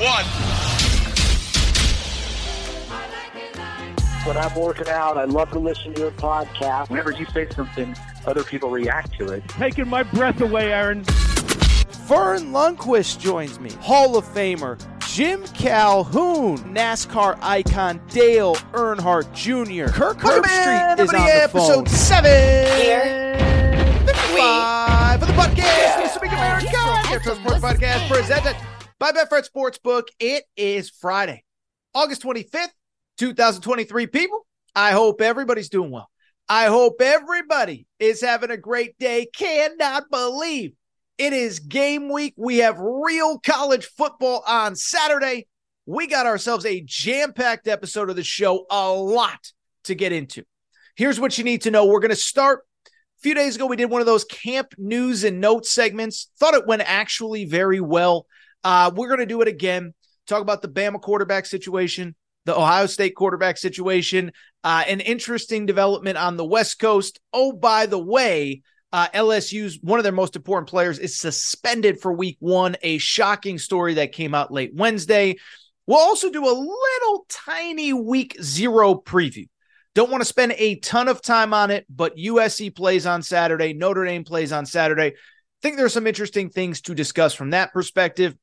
One. When I'm working out, I love to listen to your podcast. Whenever you say something, other people react to it. Taking my breath away, Aaron. Verne Lundquist joins me, Hall of Famer. Jim Calhoun, NASCAR icon Dale Earnhardt Jr. Kirk Herbstreit is on the episode phone. seven. Here. 55 of the podcast. Yeah. This week America. Your Sports Podcast presented by Betfred Sportsbook. It is Friday, August 25th, 2023. People, I hope everybody's doing well. I hope everybody is having a great day. Cannot believe it is game week. We have real college football on Saturday. We got ourselves a jam packed episode of the show, a lot to get into. Here's what you need to know. We're going to start. A few days ago, we did one of those camp news and notes segments. Thought it went actually very well. Uh, we're going to do it again. Talk about the Bama quarterback situation, the Ohio State quarterback situation, uh, an interesting development on the West Coast. Oh, by the way, uh, LSU's one of their most important players is suspended for week one, a shocking story that came out late Wednesday. We'll also do a little tiny week zero preview. Don't want to spend a ton of time on it, but USC plays on Saturday. Notre Dame plays on Saturday. I think there's some interesting things to discuss from that perspective.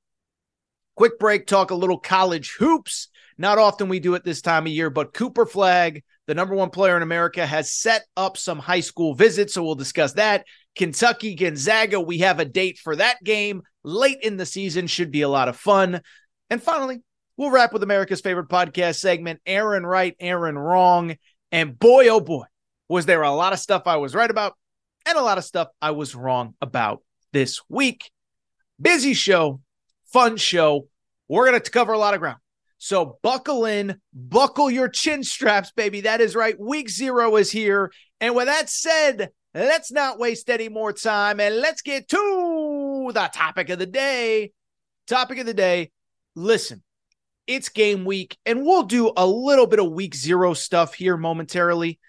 Quick break, talk a little college hoops. Not often we do it this time of year, but Cooper Flagg, the number one player in America, has set up some high school visits. So we'll discuss that. Kentucky, Gonzaga, we have a date for that game late in the season. Should be a lot of fun. And finally, we'll wrap with America's favorite podcast segment Aaron Right, Aaron Wrong. And boy, oh boy, was there a lot of stuff I was right about and a lot of stuff I was wrong about this week. Busy show fun show. We're going to cover a lot of ground. So buckle in, buckle your chin straps, baby. That is right. Week zero is here. And with that said, let's not waste any more time and let's get to the topic of the day. Topic of the day. Listen, it's game week, and we'll do a little bit of week zero stuff here momentarily.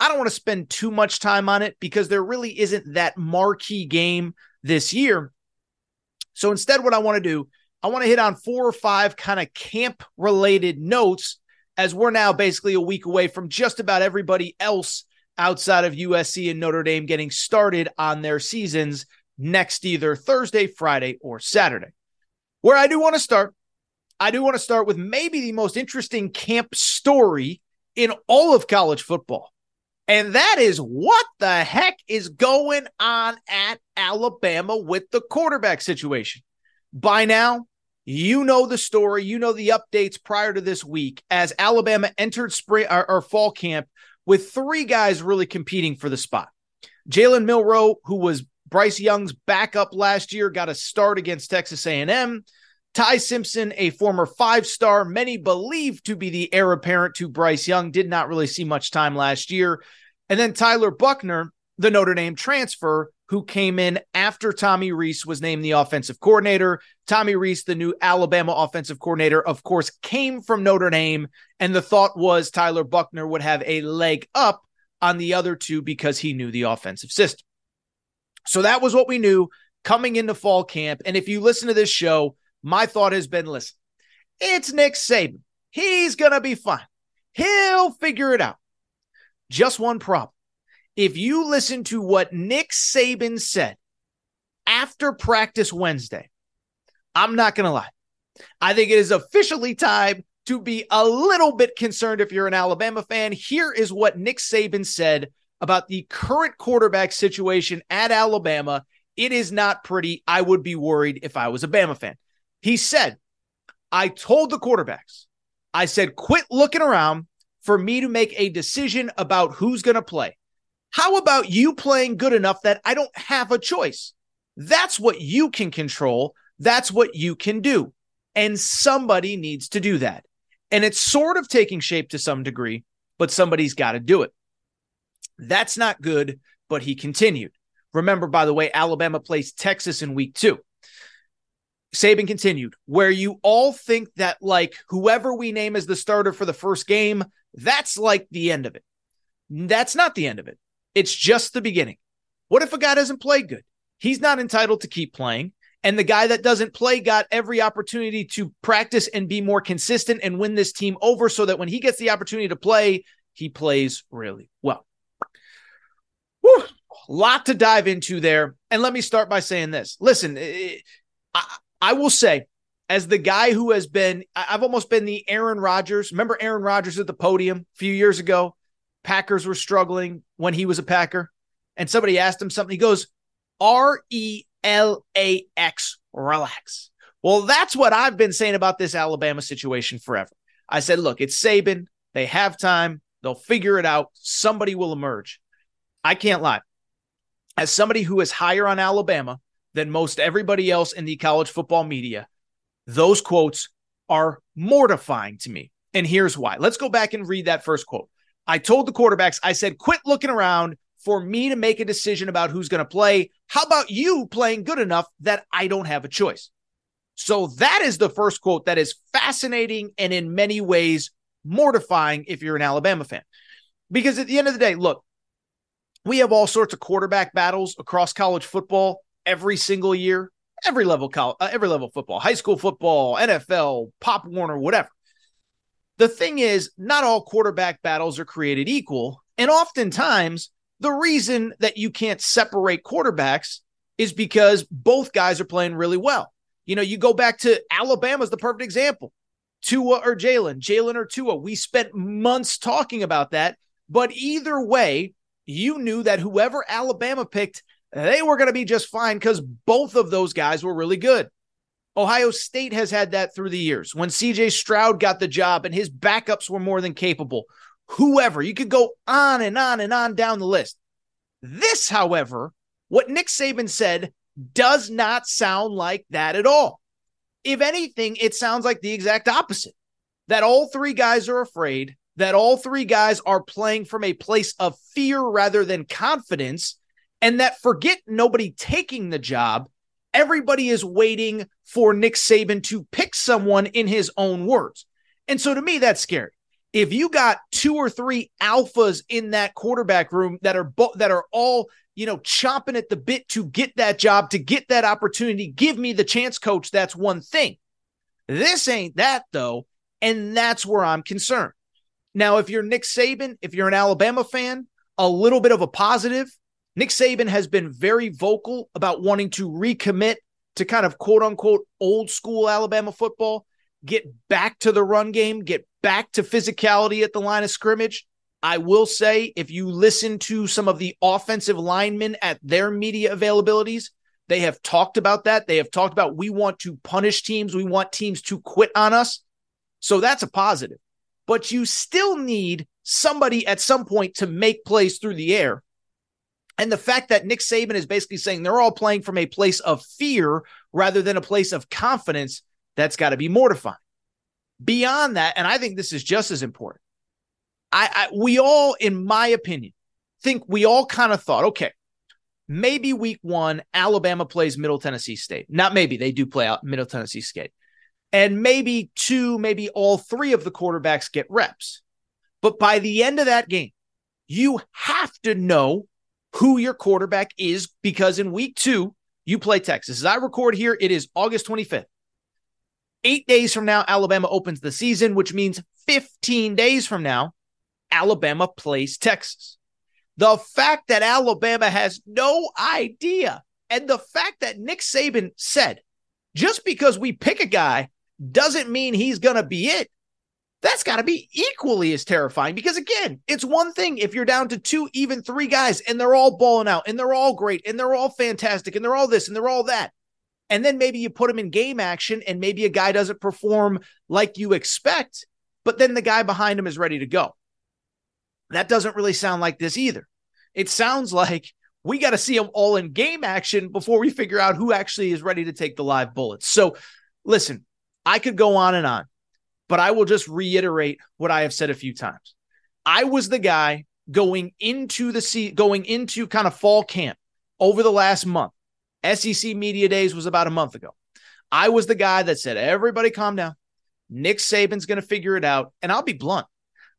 I don't want to spend too much time on it because there really isn't that marquee game this year. So instead, what I want to do, I want to hit on four or five kind of camp related notes as we're now basically a week away from just about everybody else outside of USC and Notre Dame getting started on their seasons next either Thursday, Friday, or Saturday. Where I do want to start, I do want to start with maybe the most interesting camp story in all of college football. And that is what the heck is going on at Alabama with the quarterback situation. By now, you know the story, you know the updates prior to this week as Alabama entered spring or, or fall camp with three guys really competing for the spot. Jalen Milroe, who was Bryce Young's backup last year, got a start against Texas A&M. Ty Simpson, a former five-star, many believe to be the heir apparent to Bryce Young, did not really see much time last year. And then Tyler Buchner, the Notre Dame transfer, who came in after Tommy Rees was named the offensive coordinator. Tommy Rees, the new Alabama offensive coordinator, of course, came from Notre Dame. And the thought was Tyler Buchner would have a leg up on the other two because he knew the offensive system. So that was what we knew coming into fall camp. And if you listen to this show, my thought has been listen, it's Nick Saban. He's going to be fine. He'll figure it out. Just one problem. If you listen to what Nick Saban said after practice Wednesday, I'm not going to lie. I think it is officially time to be a little bit concerned if you're an Alabama fan. Here is what Nick Saban said about the current quarterback situation at Alabama. It is not pretty. I would be worried if I was a Bama fan. He said, I told the quarterbacks, I said, quit looking around for me to make a decision about who's going to play. How about you playing good enough that I don't have a choice? That's what you can control. That's what you can do. And somebody needs to do that. And it's sort of taking shape to some degree, but somebody's got to do it. That's not good, but he continued. Remember, by the way, Alabama plays Texas in week two. Saban continued, where you all think that, like, whoever we name as the starter for the first game, that's like the end of it. That's not the end of it. It's just the beginning. What if a guy doesn't play good? He's not entitled to keep playing. And the guy that doesn't play got every opportunity to practice and be more consistent and win this team over so that when he gets the opportunity to play, he plays really well. Whew, lot to dive into there. And let me start by saying this. Listen, eh, I, I will say, as the guy who has been, I've almost been the Aaron Rodgers. Remember Aaron Rodgers at the podium a few years ago? Packers were struggling when he was a Packer. And somebody asked him something. He goes, R E L A X, relax. Well, that's what I've been saying about this Alabama situation forever. I said, look, it's Saban. They have time. They'll figure it out. Somebody will emerge. I can't lie. As somebody who is higher on Alabama than most everybody else in the college football media, those quotes are mortifying to me. And here's why. Let's go back and read that first quote. I told the quarterbacks, I said, quit looking around for me to make a decision about who's going to play. How about you playing good enough that I don't have a choice? So that is the first quote that is fascinating and in many ways mortifying if you're an Alabama fan. Because at the end of the day, look, we have all sorts of quarterback battles across college football every single year, every level college, uh, every level football, high school football, NFL, Pop Warner, whatever. The thing is, not all quarterback battles are created equal, and oftentimes the reason that you can't separate quarterbacks is because both guys are playing really well. You know, you go back to Alabama's the perfect example. Tua or Jalen, Jalen or Tua. We spent months talking about that. But either way, you knew that whoever Alabama picked, they were going to be just fine because both of those guys were really good. Ohio State has had that through the years. When CJ Stroud got the job and his backups were more than capable, whoever. You could go on and on and on down the list. This, however, what Nick Saban said does not sound like that at all. If anything, it sounds like the exact opposite that all three guys are afraid, that all three guys are playing from a place of fear rather than confidence, and that forget nobody taking the job. Everybody is waiting for Nick Saban to pick someone in his own words. And so to me, that's scary if you got two or three alphas in that quarterback room that are bo- that are all you know chomping at the bit to get that job to get that opportunity give me the chance coach that's one thing this ain't that though and that's where i'm concerned now if you're nick saban if you're an alabama fan a little bit of a positive nick saban has been very vocal about wanting to recommit to kind of quote unquote old school alabama football get back to the run game, get back to physicality at the line of scrimmage. I will say, if you listen to some of the offensive linemen at their media availabilities, they have talked about that. They have talked about we want to punish teams, we want teams to quit on us. So that's a positive. But you still need somebody at some point to make plays through the air. And the fact that Nick Saban is basically saying they're all playing from a place of fear rather than a place of confidence that's got to be mortifying. Beyond that, and I think this is just as important. I, I we all, in my opinion, think we all kind of thought, okay, maybe week one, Alabama plays Middle Tennessee State. Not maybe they do play out Middle Tennessee State. And maybe two, maybe all three of the quarterbacks get reps. But by the end of that game, you have to know who your quarterback is because in week two, you play Texas. As I record here, it is August 25th. Eight days from now, Alabama opens the season, which means 15 days from now, Alabama plays Texas. The fact that Alabama has no idea And the fact that Nick Saban said, just because we pick a guy doesn't mean he's going to be it. That's got to be equally as terrifying because, again, it's one thing if you're down to two, even three guys, and they're all balling out and they're all great and they're all fantastic and they're all this and they're all that. And then maybe you put them in game action and maybe a guy doesn't perform like you expect, but then the guy behind him is ready to go. That doesn't really sound like this either. It sounds like we got to see them all in game action before we figure out who actually is ready to take the live bullets. So, listen, I could go on and on, but I will just reiterate what I have said a few times. I was the guy going into the sea, going into kind of fall camp over the last month. SEC Media Days was about a month ago. I was the guy that said, everybody calm down. Nick Saban's going to figure it out. And I'll be blunt.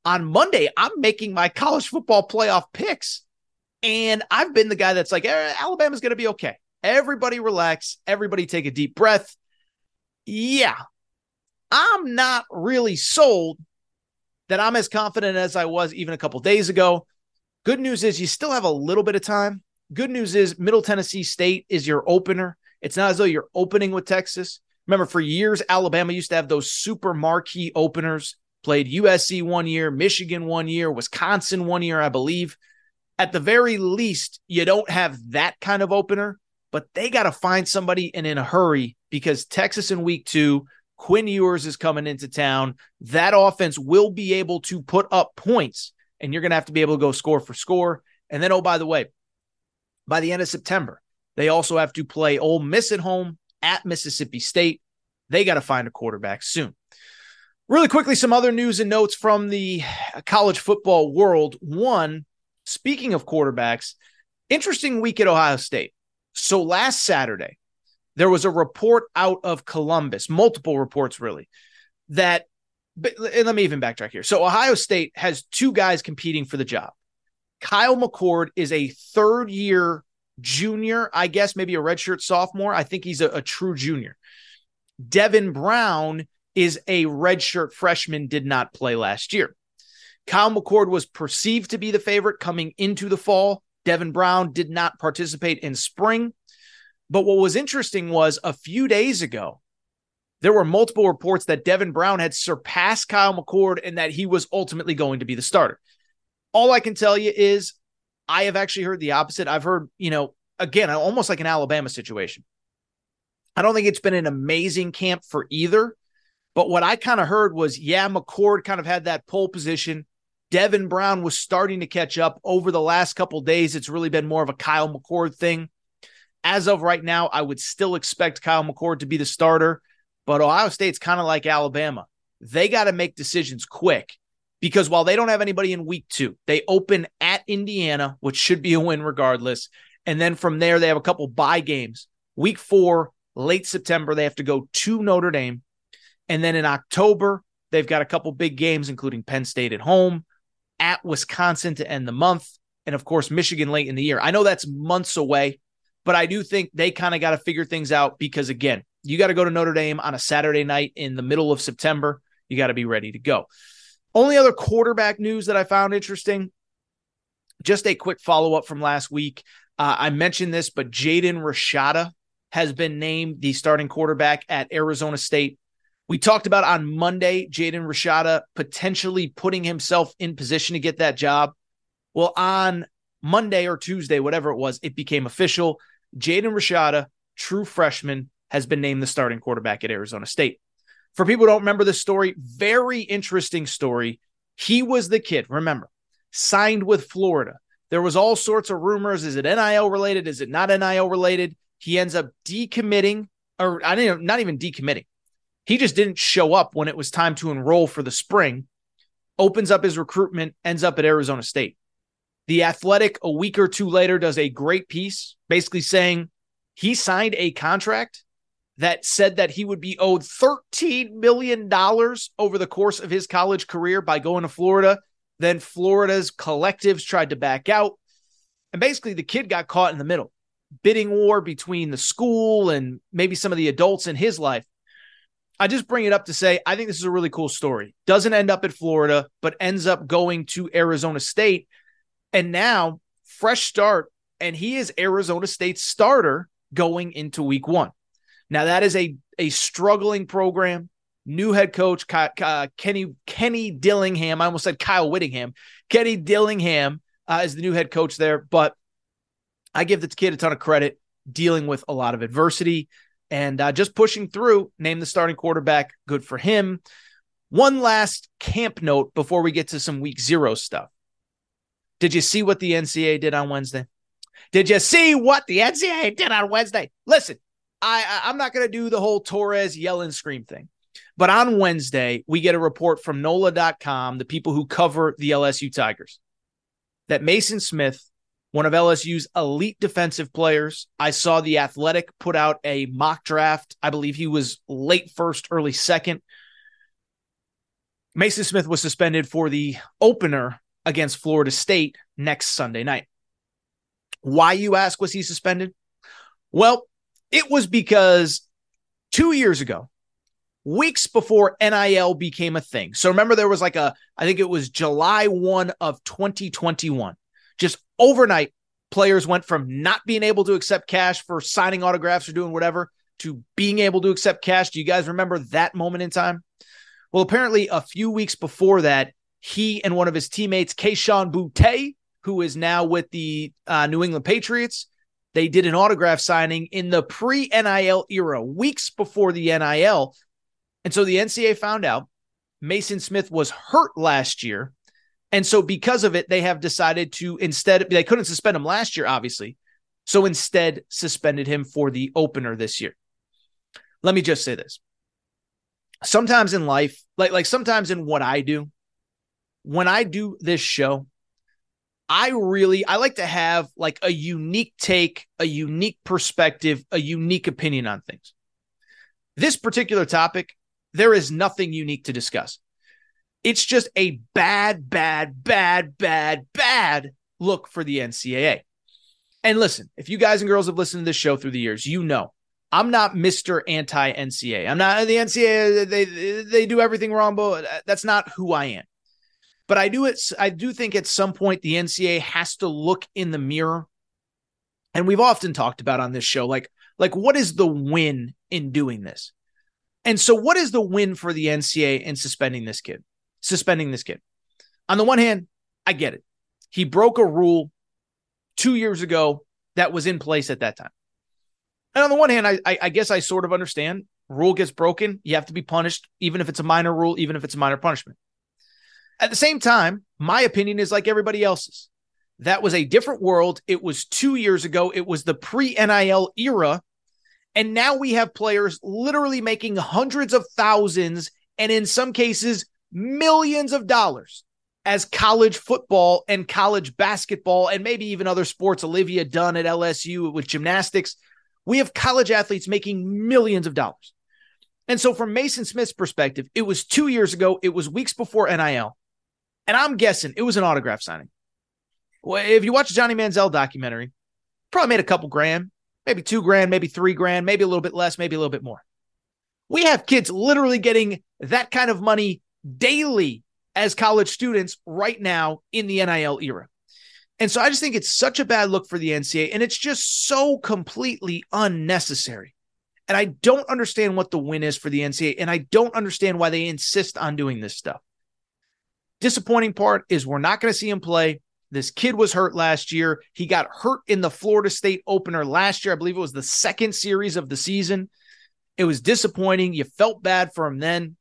On Monday, I'm making my college football playoff picks. And I've been the guy that's like, eh, Alabama's going to be okay. Everybody relax. Everybody take a deep breath. Yeah, I'm not really sold that I'm as confident as I was even a couple days ago. Good news is you still have a little bit of time. Good news is Middle Tennessee State is your opener. It's not as though you're opening with Texas. Remember, for years, Alabama used to have those super marquee openers. Played USC one year, Michigan one year, Wisconsin one year, I believe. At the very least, you don't have that kind of opener, but they got to find somebody and in a hurry because Texas in week two, Quinn Ewers is coming into town. That offense will be able to put up points, and you're going to have to be able to go score for score. And then, oh, by the way, by the end of September, they also have to play Ole Miss at home at Mississippi State. They got to find a quarterback soon. Really quickly, some other news and notes from the college football world. One, speaking of quarterbacks, interesting week at Ohio State. So last Saturday, there was a report out of Columbus, multiple reports really, that, but let me even backtrack here. So Ohio State has two guys competing for the job. Kyle McCord is a third year junior, I guess, maybe a redshirt sophomore. I think he's a, a true junior. Devin Brown is a redshirt freshman, did not play last year. Kyle McCord was perceived to be the favorite coming into the fall. Devin Brown did not participate in spring. But what was interesting was a few days ago, there were multiple reports that Devin Brown had surpassed Kyle McCord and that he was ultimately going to be the starter. All I can tell you is I have actually heard the opposite. I've heard, you know, again, almost like an Alabama situation. I don't think it's been an amazing camp for either. But what I kind of heard was, yeah, McCord kind of had that pole position. Devin Brown was starting to catch up over the last couple days. It's really been more of a Kyle McCord thing. As of right now, I would still expect Kyle McCord to be the starter, but Ohio State's kind of like Alabama. They got to make decisions quick because while they don't have anybody in week two, they open at Indiana, which should be a win regardless. And then from there, they have a couple bye games. Week four, late September, they have to go to Notre Dame. And then in October, they've got a couple big games, including Penn State at home, at Wisconsin to end the month, and of course, Michigan late in the year. I know that's months away, but I do think they kind of got to figure things out because, again, you got to go to Notre Dame on a Saturday night in the middle of September. You got to be ready to go. Only other quarterback news that I found interesting just a quick follow up from last week. Uh, I mentioned this, but Jaden Rashada has been named the starting quarterback at Arizona State. We talked about on Monday, Jaden Rashada potentially putting himself in position to get that job. Well, on Monday or Tuesday, whatever it was, it became official. Jaden Rashada, true freshman, has been named the starting quarterback at Arizona State. For people who don't remember this story, very interesting story. He was the kid, remember, signed with Florida. There was all sorts of rumors. Is it NIL related? Is it not NIL related? He ends up decommitting, or I didn't not even decommitting. He just didn't show up when it was time to enroll for the spring. Opens up his recruitment, ends up at Arizona State. The Athletic, a week or two later, does a great piece basically saying he signed a contract that said that he would be owed $13 million over the course of his college career by going to Florida. Then Florida's collectives tried to back out. And basically, the kid got caught in the middle bidding war between the school and maybe some of the adults in his life. I just bring it up to say I think this is a really cool story. Doesn't end up at Florida, but ends up going to Arizona State. And now, fresh start, and he is Arizona State's starter going into week one. Now, that is a, a struggling program. New head coach uh, Kenny Kenny Dillingham. I almost said Kyle Whittingham. Kenny Dillingham uh, is the new head coach there, but I give this kid a ton of credit dealing with a lot of adversity and uh, just pushing through. Name the starting quarterback. Good for him. One last camp note before we get to some week zero stuff. Did you see what the NCAA did on Wednesday? Did you see what the NCAA did on Wednesday? Listen, I, I'm not going to do the whole Torres yell and scream thing. But on Wednesday, we get a report from NOLA.com, the people who cover the LSU Tigers, that Maason Smith, one of LSU's elite defensive players, I saw the Athletic put out a mock draft. I believe he was late first, early second. Maason Smith was suspended for the opener against Florida State next Sunday night. Why, you ask, was he suspended? Well, it was because two years ago, weeks before NIL became a thing. So remember, there was like a, I think it was July 1 of 2021. Just overnight, players went from not being able to accept cash for signing autographs or doing whatever to being able to accept cash. Do you guys remember that moment in time? Well, apparently, a few weeks before that, he and one of his teammates, Kayshon Boutte, who is now with the uh, New England Patriots, they did an autograph signing in the pre NIL era, weeks before the NIL. And so the NCAA found out Maason Smith was hurt last year. And so because of it, they have decided to instead, they couldn't suspend him last year, obviously. So instead, suspended him for the opener this year. Let me just say this. Sometimes in life, like, like sometimes in what I do, when I do this show, I really I like to have like a unique take, a unique perspective, a unique opinion on things. This particular topic, there is nothing unique to discuss. It's just a bad, bad, bad, bad, bad look for the NCAA. And listen, if you guys and girls have listened to this show through the years, you know I'm not Mr. Anti NCAA. I'm not the NCAA. They they do everything wrong, but that's not who I am. But I do it. I do think at some point the NCA has to look in the mirror, and we've often talked about on this show, like like what is the win in doing this? And so, what is the win for the NCA in suspending this kid? Suspending this kid. On the one hand, I get it. He broke a rule two years ago that was in place at that time. And on the one hand, I, I, I guess I sort of understand. Rule gets broken, you have to be punished, even if it's a minor rule, even if it's a minor punishment. At the same time, my opinion is like everybody else's. That was a different world. It was two years ago. It was the pre NIL era. And now we have players literally making hundreds of thousands and in some cases, millions of dollars as college football and college basketball and maybe even other sports. Olivia Dunne at LSU with gymnastics. We have college athletes making millions of dollars. And so, from Maason Smith's perspective, it was two years ago, it was weeks before NIL. And I'm guessing it was an autograph signing. Well, if you watch Johnny Manziel documentary, probably made a couple grand, maybe two grand, maybe three grand, maybe a little bit less, maybe a little bit more. We have kids literally getting that kind of money daily as college students right now in the NIL era. And so I just think it's such a bad look for the NCAA and it's just so completely unnecessary. And I don't understand what the win is for the NCAA and I don't understand why they insist on doing this stuff. Disappointing part is we're not going to see him play. This kid was hurt last year. He got hurt in the Florida State opener last year. I believe it was the second series of the season. It was disappointing. You felt bad for him then.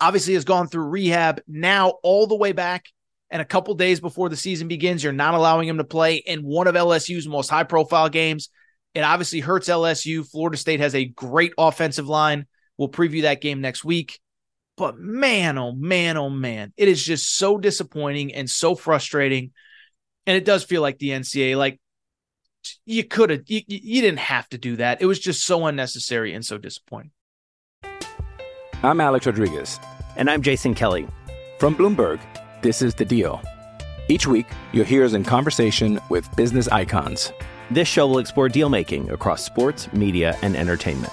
Obviously, has gone through rehab now all the way back. And a couple days before the season begins, you're not allowing him to play in one of LSU's most high profile games. It obviously hurts LSU. Florida State has a great offensive line. We'll preview that game next week. But man, oh man, oh man, it is just so disappointing and so frustrating. And it does feel like the NCAA, like you could have, you, you didn't have to do that. It was just so unnecessary and so disappointing. I'm Alex Rodriguez. And I'm Jason Kelly. From Bloomberg, this is The Deal. Each week, you'll hear us in conversation with business icons. This show will explore deal making across sports, media, and entertainment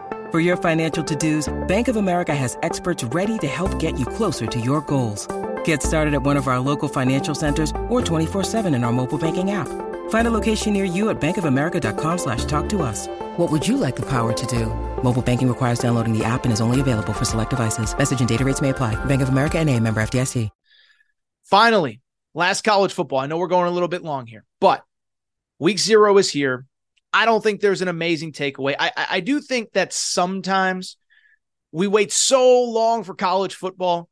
For your financial to dos, Bank of America has experts ready to help get you closer to your goals. Get started at one of our local financial centers or 24-7 in our mobile banking app. Find a location near you at bankofamerica.com slash talk to us. What would you like the power to do? Mobile banking requires downloading the app and is only available for select devices. Message and data rates may apply. Bank of America and a member FDIC. Finally, last college football. I know we're going a little bit long here, but week zero is here. I don't think there's an amazing takeaway. I, I, do think that sometimes we wait so long for college football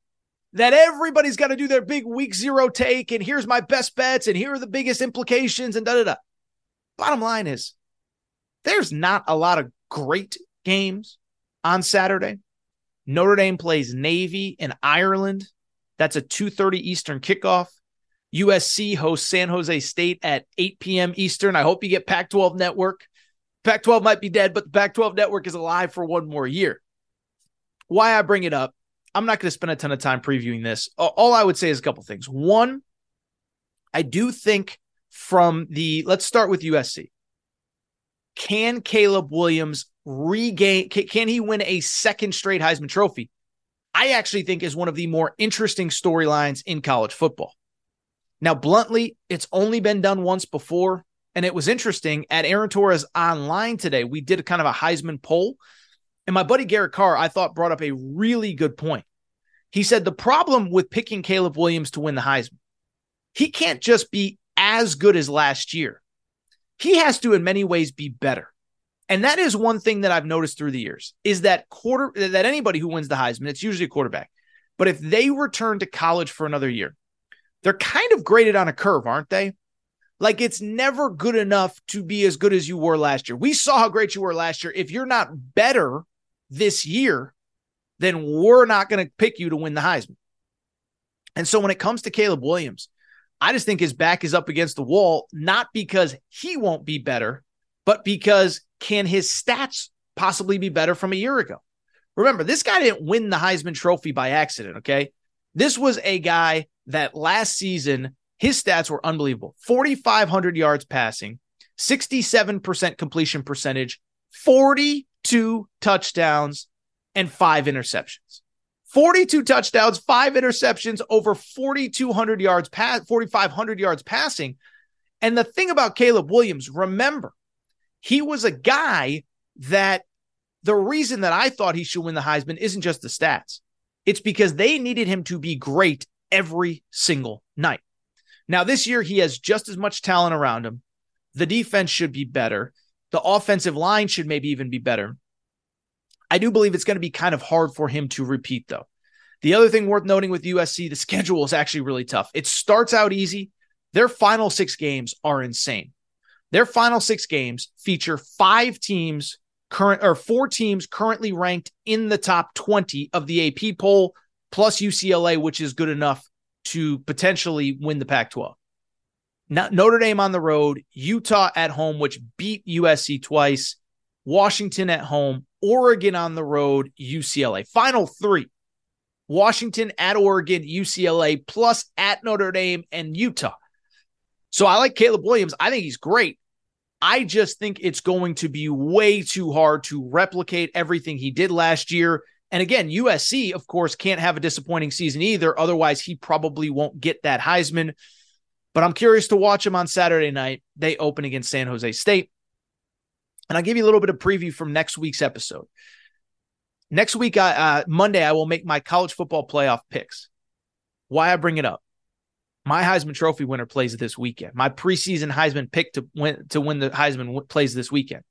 that everybody's got to do their big week zero take and here's my best bets and here are the biggest implications and da da da. Bottom line is there's not a lot of great games on Saturday. Notre Dame plays Navy in Ireland. That's a 2:30 Eastern kickoff. USC hosts San Jose State at 8 p.m. Eastern. I hope you get Pac 12 network. Pac 12 might be dead, but the Pac 12 network is alive for one more year. Why I bring it up, I'm not going to spend a ton of time previewing this. All I would say is a couple things. One, I do think from the, let's start with USC. Can Caleb Williams regain, can, can he win a second straight Heisman Trophy? I actually think is one of the more interesting storylines in college football. Now, bluntly, it's only been done once before. And it was interesting at Aaron Torres online today. We did a kind of a Heisman poll. And my buddy Garrett Carr, I thought, brought up a really good point. He said the problem with picking Caleb Williams to win the Heisman, he can't just be as good as last year. He has to, in many ways, be better. And that is one thing that I've noticed through the years is that quarter that anybody who wins the Heisman, it's usually a quarterback. But if they return to college for another year, they're kind of graded on a curve, aren't they? Like it's never good enough to be as good as you were last year. We saw how great you were last year. If you're not better this year, then we're not going to pick you to win the Heisman. And so when it comes to Caleb Williams, I just think his back is up against the wall, not because he won't be better, but because can his stats possibly be better from a year ago? Remember, this guy didn't win the Heisman Trophy by accident, okay? This was a guy that last season, his stats were unbelievable 4,500 yards passing, 67% completion percentage, 42 touchdowns, and five interceptions. 42 touchdowns, five interceptions, over 4,200 yards, pass, 4,500 yards passing. And the thing about Caleb Williams, remember, he was a guy that the reason that I thought he should win the Heisman isn't just the stats. It's because they needed him to be great every single night. Now, this year, he has just as much talent around him. The defense should be better. The offensive line should maybe even be better. I do believe it's going to be kind of hard for him to repeat, though. The other thing worth noting with USC, the schedule is actually really tough. It starts out easy. Their final six games are insane. Their final six games feature five teams current or four teams currently ranked in the top 20 of the AP poll, plus UCLA, which is good enough to potentially win the Pac 12. Notre Dame on the road, Utah at home, which beat USC twice, Washington at home, Oregon on the road, UCLA. Final three Washington at Oregon, UCLA, plus at Notre Dame and Utah. So I like Caleb Williams. I think he's great. I just think it's going to be way too hard to replicate everything he did last year. And again, USC, of course, can't have a disappointing season either. Otherwise, he probably won't get that Heisman. But I'm curious to watch him on Saturday night. They open against San Jose State. And I'll give you a little bit of preview from next week's episode. Next week, uh, Monday, I will make my college football playoff picks. Why I bring it up? My Heisman Trophy winner plays this weekend. My preseason Heisman pick to win to win the Heisman plays this weekend,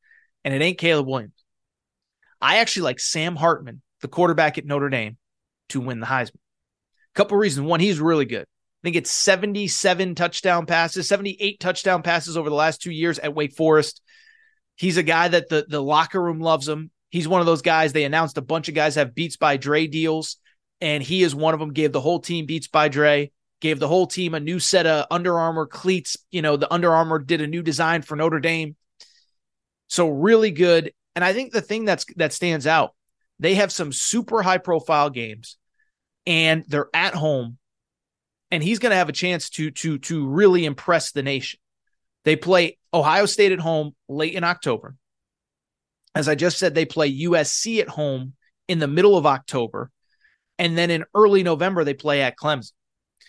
and it ain't Caleb Williams. I actually like Sam Hartman, the quarterback at Notre Dame, to win the Heisman. Couple reasons. One, he's really good. I think it's 77 touchdown passes, 78 touchdown passes over the last two years at Wake Forest. He's a guy that the, the locker room loves him. He's one of those guys. They announced a bunch of guys have Beats by Dre deals, and he is one of them. Gave the whole team Beats by Dre, gave the whole team a new set of Under Armour cleats. You know, the Under Armour did a new design for Notre Dame. So really good. And I think the thing that's that stands out, They have some super high profile games and they're at home and he's going to have a chance to to to really impress the nation. They play Ohio State at home late in October. As I just said, they play USC at home in the middle of October. And then in early November, they play at Clemson.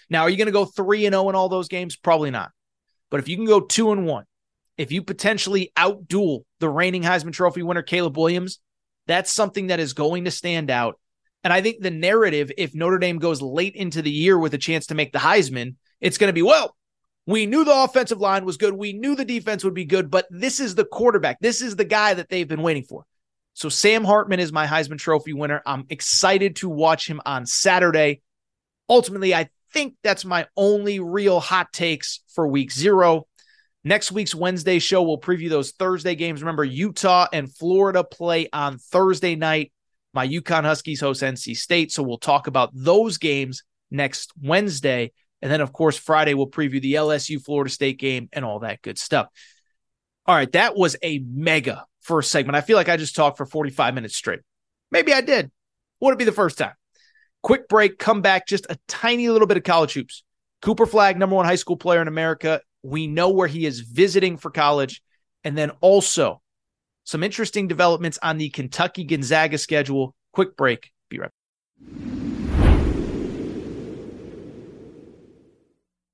Now, are you going to go 3 and 0 in all those games? Probably not. But if you can go 2 and 1, if you potentially outduel the reigning Heisman Trophy winner Caleb Williams, that's something that is going to stand out. And I think the narrative, if Notre Dame goes late into the year with a chance to make the Heisman, it's going to be, well, we knew the offensive line was good. We knew the defense would be good, but this is the quarterback. This is the guy that they've been waiting for. So Sam Hartman is my Heisman Trophy winner. I'm excited to watch him on Saturday. Ultimately, I think that's my only real hot takes for week zero. Next week's Wednesday show will preview those Thursday games. Remember, Utah and Florida play on Thursday night. My UConn Huskies host NC State. So we'll talk about those games next Wednesday. And then, of course, Friday we'll preview the LSU Florida State game and all that good stuff. All right, that was a mega first segment. I feel like I just talked for 45 minutes straight. Maybe I did. Would it be the first time? Quick break, come back, just a tiny little bit of college hoops. Cooper Flagg, number one high school player in America. We know where he is visiting for college. And then also some interesting developments on the Kentucky Gonzaga schedule. Quick break. Be right back.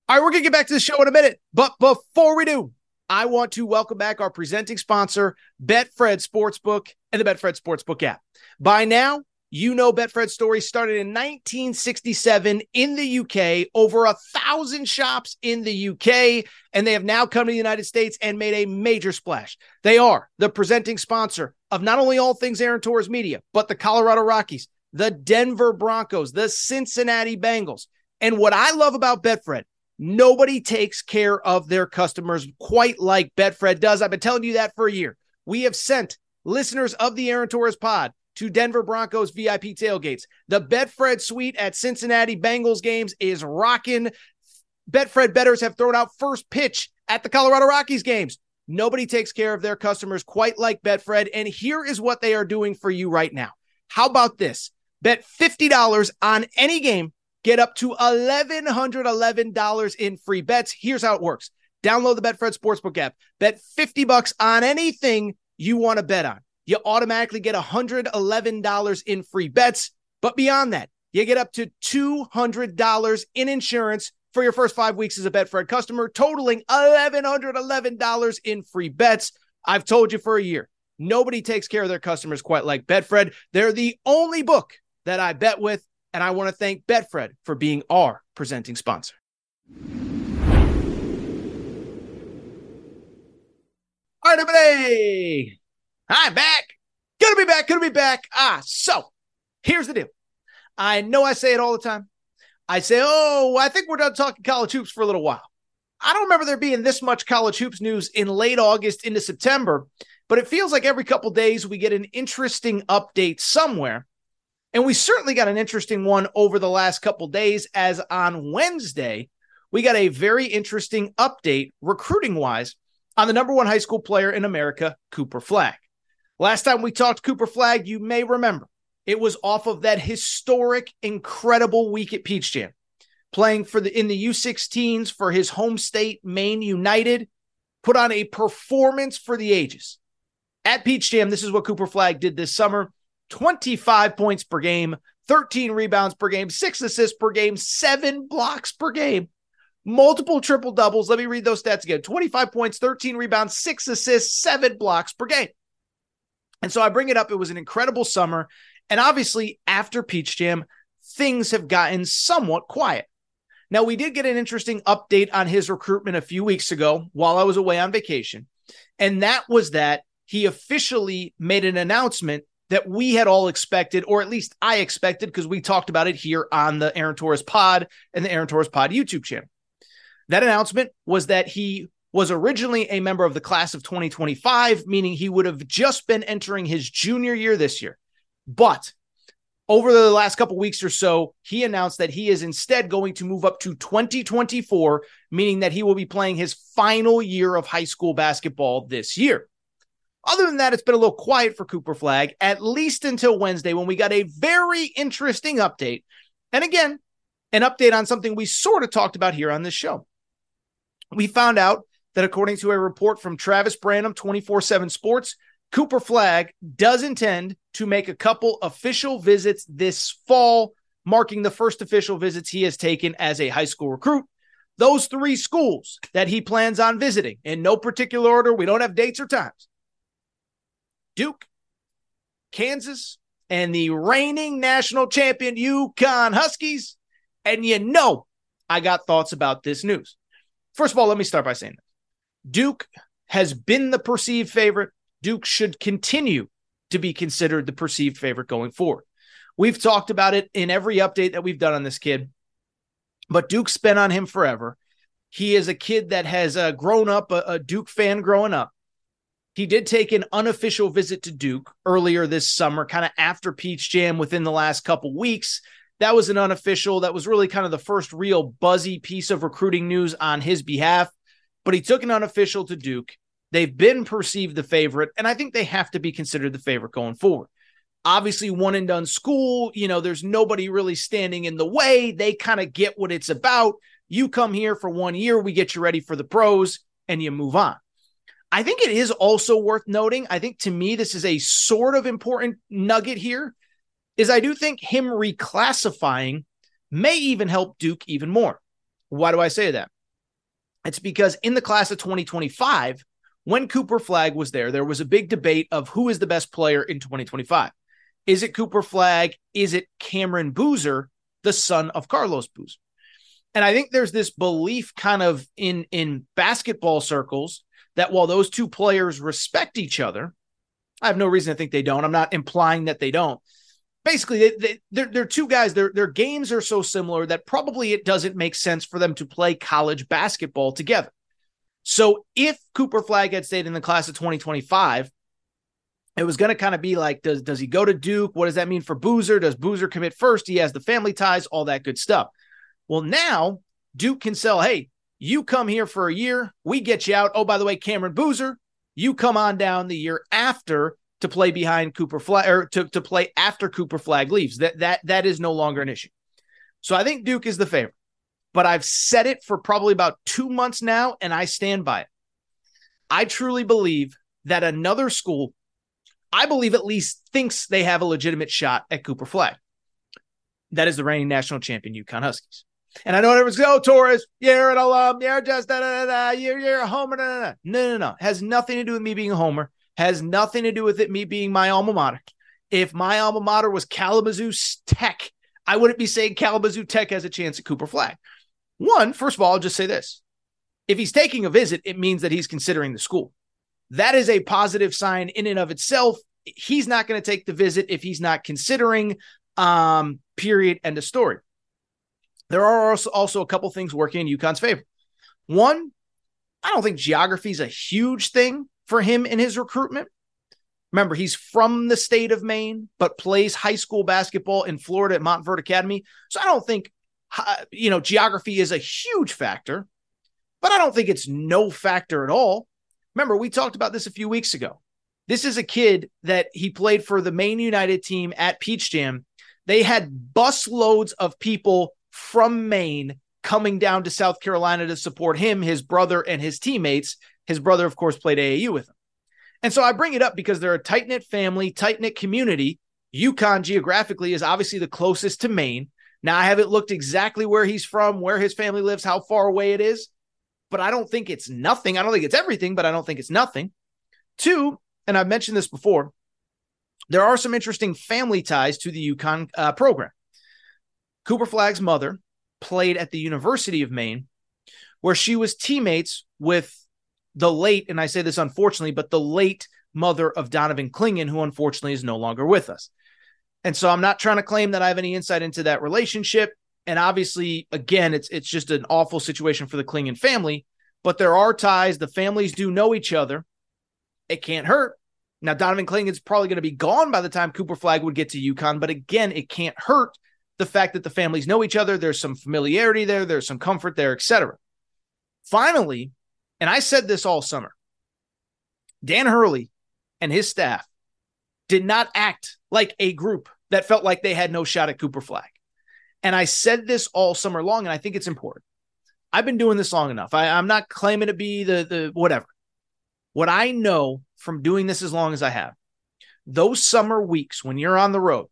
All right, we're going to get back to the show in a minute. But before we do, I want to welcome back our presenting sponsor, Betfred Sportsbook and the Betfred Sportsbook app. By now, you know Betfred's story started in 1967 in the UK, over a thousand shops in the UK, and they have now come to the United States and made a major splash. They are the presenting sponsor of not only all things Aaron Torres Media, but the Colorado Rockies, the Denver Broncos, the Cincinnati Bengals. And what I love about Betfred, Nobody takes care of their customers quite like Betfred does. I've been telling you that for a year. We have sent listeners of the Aaron Torres pod to Denver Broncos VIP tailgates. The Betfred suite at Cincinnati Bengals games is rocking. Betfred bettors have thrown out first pitch at the Colorado Rockies games. Nobody takes care of their customers quite like Betfred. And here is what they are doing for you right now. How about this? Bet $50 on any game Get up to $1,111 in free bets. Here's how it works. Download the Betfred Sportsbook app. Bet 50 bucks on anything you want to bet on. You automatically get $111 in free bets. But beyond that, you get up to $200 in insurance for your first five weeks as a Betfred customer, totaling $1,111 in free bets. I've told you for a year. Nobody takes care of their customers quite like Betfred. They're the only book that I bet with and I want to thank Betfred for being our presenting sponsor. All right, everybody. I'm back. Gonna be back. Gonna be back. Ah, so here's the deal. I know I say it all the time. I say, oh, I think we're done talking college hoops for a little while. I don't remember there being this much college hoops news in late August into September, but it feels like every couple days we get an interesting update somewhere. And we certainly got an interesting one over the last couple days, as on Wednesday, we got a very interesting update recruiting wise on the number one high school player in America, Cooper Flagg. Last time we talked Cooper Flagg, you may remember it was off of that historic, incredible week at Peach Jam, playing for the in the U16s for his home state, Maine United, put on a performance for the ages. At Peach Jam, this is what Cooper Flagg did this summer. 25 points per game, 13 rebounds per game, six assists per game, seven blocks per game, multiple triple doubles. Let me read those stats again 25 points, 13 rebounds, six assists, seven blocks per game. And so I bring it up. It was an incredible summer. And obviously, after Peach Jam, things have gotten somewhat quiet. Now, we did get an interesting update on his recruitment a few weeks ago while I was away on vacation. And that was that he officially made an announcement that we had all expected, or at least I expected, because we talked about it here on the Aaron Torres Pod and the Aaron Torres Pod YouTube channel. That announcement was that he was originally a member of the class of 2025, meaning he would have just been entering his junior year this year. But over the last couple weeks or so, he announced that he is instead going to move up to 2024, meaning that he will be playing his final year of high school basketball this year. Other than that, it's been a little quiet for Cooper Flagg, at least until Wednesday when we got a very interesting update. And again, an update on something we sort of talked about here on this show. We found out that according to a report from Travis Branham, 24 7 Sports, Cooper Flagg does intend to make a couple official visits this fall, marking the first official visits he has taken as a high school recruit. Those three schools that he plans on visiting in no particular order, we don't have dates or times Duke, Kansas, and the reigning national champion UConn Huskies. And you know, I got thoughts about this news. First of all, let me start by saying this Duke has been the perceived favorite. Duke should continue to be considered the perceived favorite going forward. We've talked about it in every update that we've done on this kid, but Duke's been on him forever. He is a kid that has uh, grown up a, a Duke fan growing up. He did take an unofficial visit to Duke earlier this summer, kind of after Peach Jam within the last couple weeks. That was an unofficial. That was really kind of the first real buzzy piece of recruiting news on his behalf. But he took an unofficial to Duke. They've been perceived the favorite, and I think they have to be considered the favorite going forward. Obviously, one and done school, you know, there's nobody really standing in the way. They kind of get what it's about. You come here for one year, we get you ready for the pros, and you move on. I think it is also worth noting. I think to me, this is a sort of important nugget here. Is I do think him reclassifying may even help Duke even more. Why do I say that? It's because in the class of 2025, when Cooper Flagg was there, there was a big debate of who is the best player in 2025. Is it Cooper Flagg? Is it Cameron Boozer, the son of Carlos Boozer? And I think there's this belief kind of in in basketball circles that while those two players respect each other, I have no reason to think they don't. I'm not implying that they don't. Basically, they, they, they're, they're two guys. Their their games are so similar that probably it doesn't make sense for them to play college basketball together. So if Cooper Flagg had stayed in the class of 2025, it was going to kind of be like, does does he go to Duke? What does that mean for Boozer? Does Boozer commit first? He has the family ties, all that good stuff. Well, now Duke can sell, hey, you come here for a year, we get you out. Oh, by the way, Cameron Boozer, you come on down the year after to play behind Cooper Flagg or to, to play after Cooper Flagg leaves. That that that is no longer an issue. So I think Duke is the favorite. But I've said it for probably about two months now, and I stand by it. I truly believe that another school, I believe at least thinks they have a legitimate shot at Cooper Flagg. That is the reigning national champion UConn Huskies. And I know everyone's oh, Torres, you're an alum, you're just da, da, da, da, you're, you're a homer. Da, da. No, no, no. Has nothing to do with me being a homer. Has nothing to do with it me being my alma mater. If my alma mater was Kalamazoo Tech, I wouldn't be saying Kalamazoo Tech has a chance at Cooper Flagg. One, first of all, I'll just say this. If he's taking a visit, it means that he's considering the school. That is a positive sign in and of itself. He's not going to take the visit if he's not considering, um, period, end of story there are also, also a couple things working in UConn's favor. One, I don't think geography is a huge thing for him in his recruitment. Remember, he's from the state of Maine, but plays high school basketball in Florida at Montverde Academy. So I don't think, uh, you know, geography is a huge factor, but I don't think it's no factor at all. Remember, we talked about this a few weeks ago. This is a kid that he played for the Maine United team at Peach Jam. They had bus loads of people from Maine coming down to South Carolina to support him, his brother, and his teammates. His brother, of course, played AAU with him. And so I bring it up because they're a tight knit family, tight knit community. UConn geographically is obviously the closest to Maine. Now, I haven't looked exactly where he's from, where his family lives, how far away it is, but I don't think it's nothing. I don't think it's everything, but I don't think it's nothing. Two, and I've mentioned this before, there are some interesting family ties to the UConn uh, program. Cooper Flagg's mother played at the University of Maine, where she was teammates with the late, and I say this unfortunately, but the late mother of Donovan Clingan, who unfortunately is no longer with us. And so I'm not trying to claim that I have any insight into that relationship. And obviously, again, it's it's just an awful situation for the Clingan family, but there are ties. The families do know each other. It can't hurt. Now, Donovan Clingan's probably going to be gone by the time Cooper Flagg would get to UConn, but again, it can't hurt the fact that the families know each other, there's some familiarity there, there's some comfort there, etc. Finally, and I said this all summer, Dan Hurley and his staff did not act like a group that felt like they had no shot at Cooper Flagg. And I said this all summer long, and I think it's important. I've been doing this long enough. I, I'm not claiming to be the the whatever. What I know from doing this as long as I have, those summer weeks when you're on the road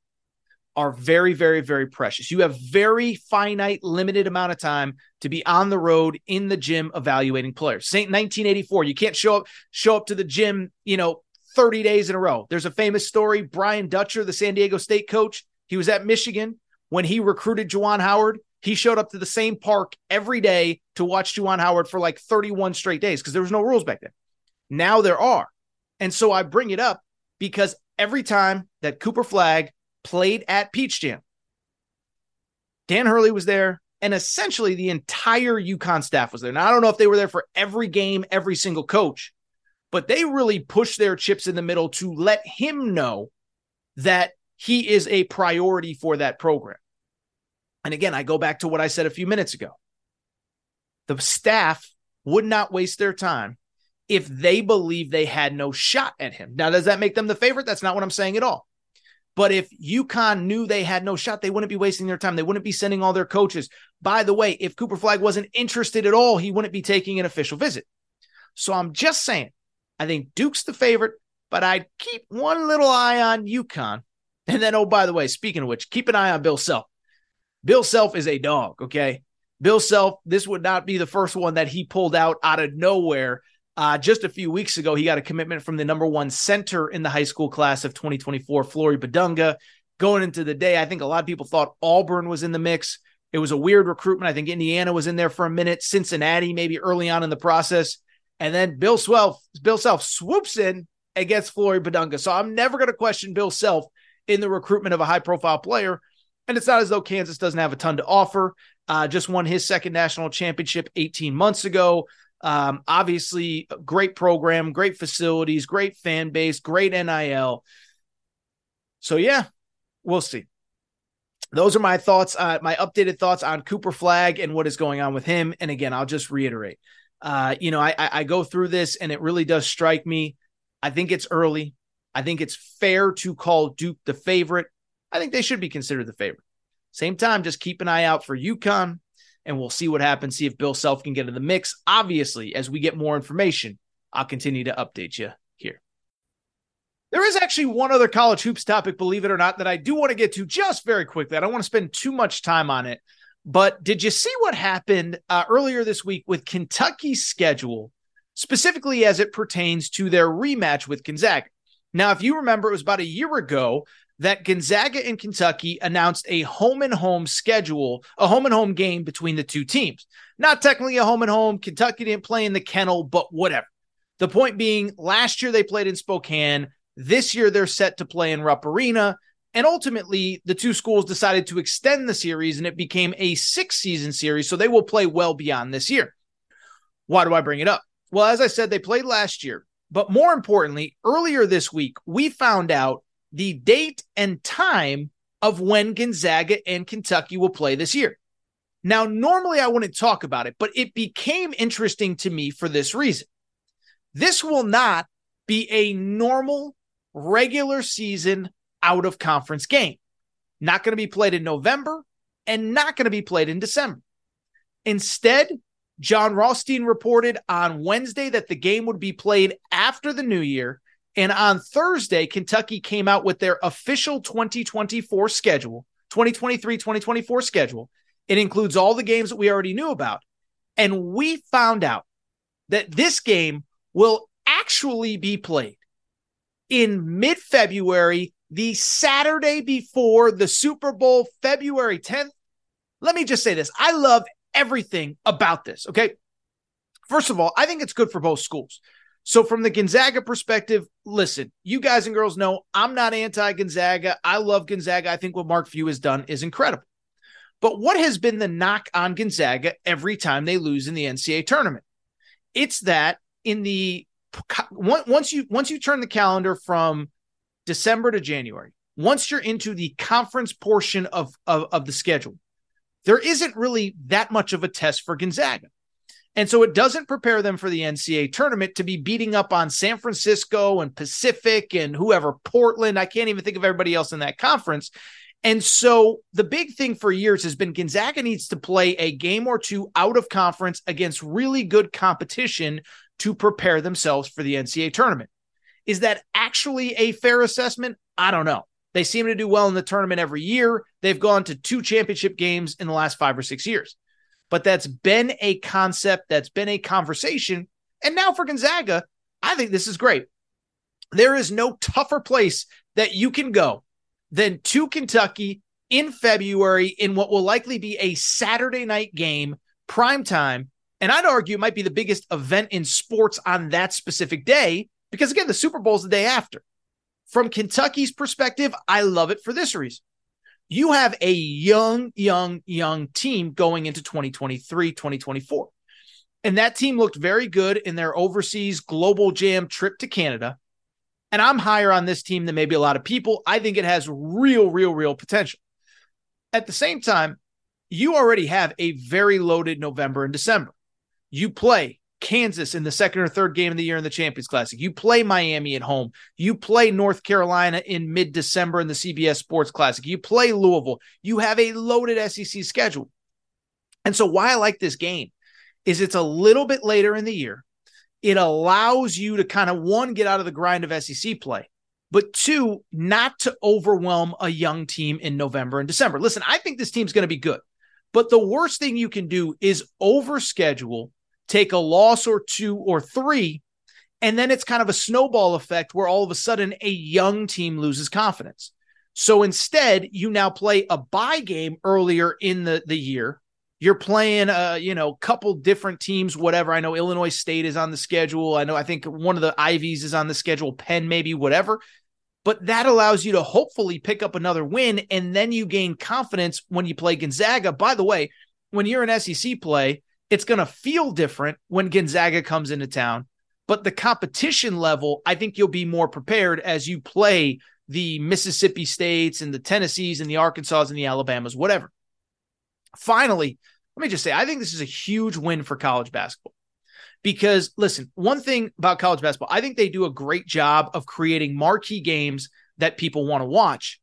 are very, very, very precious. You have very finite, limited amount of time to be on the road in the gym evaluating players. St. 1984, you can't show up show up to the gym, you know, 30 days in a row. There's a famous story. Brian Dutcher, the San Diego State coach, he was at Michigan when he recruited Juwan Howard. He showed up to the same park every day to watch Juwan Howard for like 31 straight days because there was no rules back then. Now there are. And so I bring it up because every time that Cooper Flagg played at Peach Jam, Dan Hurley was there, and essentially the entire UConn staff was there. Now, I don't know if they were there for every game, every single coach, but they really pushed their chips in the middle to let him know that he is a priority for that program. And again, I go back to what I said a few minutes ago. The staff would not waste their time if they believe they had no shot at him. Now, does that make them the favorite? That's not what I'm saying at all. But if UConn knew they had no shot, they wouldn't be wasting their time. They wouldn't be sending all their coaches. By the way, if Cooper Flagg wasn't interested at all, he wouldn't be taking an official visit. So I'm just saying I think Duke's the favorite, but I'd keep one little eye on UConn. And then, oh, by the way, speaking of which, keep an eye on Bill Self. Bill Self is a dog, okay? Bill Self, this would not be the first one that he pulled out out of nowhere. Uh, just a few weeks ago, he got a commitment from the number one center in the high school class of 2024, Flory Bidunga. Going into the day, I think a lot of people thought Auburn was in the mix. It was a weird recruitment. I think Indiana was in there for a minute, Cincinnati maybe early on in the process. And then Bill Self, Bill Self swoops in against Flory Bidunga. So I'm never going to question Bill Self in the recruitment of a high profile player. And it's not as though Kansas doesn't have a ton to offer. Uh, just won his second national championship 18 months ago. Um, obviously, great program, great facilities, great fan base, great NIL. So, yeah, we'll see. Those are my thoughts, uh, my updated thoughts on Cooper Flagg and what is going on with him. And again, I'll just reiterate uh, you know, I, I go through this and it really does strike me. I think it's early. I think it's fair to call Duke the favorite. I think they should be considered the favorite. Same time, just keep an eye out for UConn and we'll see what happens. See if Bill Self can get in the mix. Obviously, as we get more information, I'll continue to update you here. There is actually one other college hoops topic, believe it or not, that I do want to get to just very quickly. I don't want to spend too much time on it. But did you see what happened uh, earlier this week with Kentucky's schedule, specifically as it pertains to their rematch with Gonzaga? Now, if you remember, it was about a year ago that Gonzaga and Kentucky announced a home and home schedule, a home and home game between the two teams. Not technically a home and home. Kentucky didn't play in the kennel, but whatever. The point being, last year they played in Spokane. This year they're set to play in Rupp Arena. And ultimately, the two schools decided to extend the series and it became a six season series. So they will play well beyond this year. Why do I bring it up? Well, as I said, they played last year. But more importantly, earlier this week, we found out the date and time of when Gonzaga and Kentucky will play this year. Now, normally I wouldn't talk about it, but it became interesting to me for this reason. This will not be a normal regular season out of conference game. Not going to be played in November and not going to be played in December. Instead, Jon Rothstein reported on Wednesday that the game would be played after the new year. And on Thursday, Kentucky came out with their official 2024 schedule, 2023 2024 schedule. It includes all the games that we already knew about. And we found out that this game will actually be played in mid February the Saturday before the Super Bowl, February 10th. Let me just say this I love everything about this. Okay. First of all, I think it's good for both schools. So, from the Gonzaga perspective, listen, you guys and girls know I'm not anti Gonzaga. I love Gonzaga. I think what Mark Few has done is incredible. But what has been the knock on Gonzaga every time they lose in the NCAA tournament? It's that in the once you once you turn the calendar from December to January, once you're into the conference portion of, of, of the schedule, there isn't really that much of a test for Gonzaga. And so it doesn't prepare them for the NCAA tournament to be beating up on San Francisco and Pacific and whoever, Portland. I can't even think of everybody else in that conference. And so the big thing for years has been Gonzaga needs to play a game or two out of conference against really good competition to prepare themselves for the NCAA tournament. Is that actually a fair assessment? I don't know. They seem to do well in the tournament every year. They've gone to two championship games in the last five or six years. But that's been a concept, that's been a conversation. And now for Gonzaga, I think this is great. There is no tougher place that you can go than to Kentucky in February in what will likely be a Saturday night game, prime time. And I'd argue it might be the biggest event in sports on that specific day because, again, the Super Bowl is the day after. From Kentucky's perspective, I love it for this reason. You have a young, young, young team going into 2023, 2024. And that team looked very good in their overseas global jam trip to Canada. And I'm higher on this team than maybe a lot of people. I think it has real, real, real potential. At the same time, you already have a very loaded November and December. You play Kansas in the second or third game of the year in the Champions Classic. You play Miami at home. You play North Carolina in mid December in the CBS Sports Classic. You play Louisville. You have a loaded SEC schedule. And so, why I like this game is it's a little bit later in the year it allows you to kind of one get out of the grind of SEC play, but two, not to overwhelm a young team in November and December. Listen, I think this team's going to be good, but the worst thing you can do is overschedule, take a loss or two or three, and then it's kind of a snowball effect where all of a sudden a young team loses confidence. So instead, you now play a bye game earlier in the, the year. You're playing a you know couple different teams whatever. I know illinois state is on the schedule. I know i think one of the ivies is on the schedule penn maybe whatever. But that allows you to hopefully pick up another win and then you gain confidence when you play gonzaga. By the way when you're in sec play it's going to feel different when gonzaga comes into town but the competition level i think you'll be more prepared as you play the mississippi states and the tennessees and the arkansas and the alabamas whatever finally let me just say, I think this is a huge win for college basketball. Because listen, one thing about college basketball, I think they do a great job of creating marquee games that people want to watch.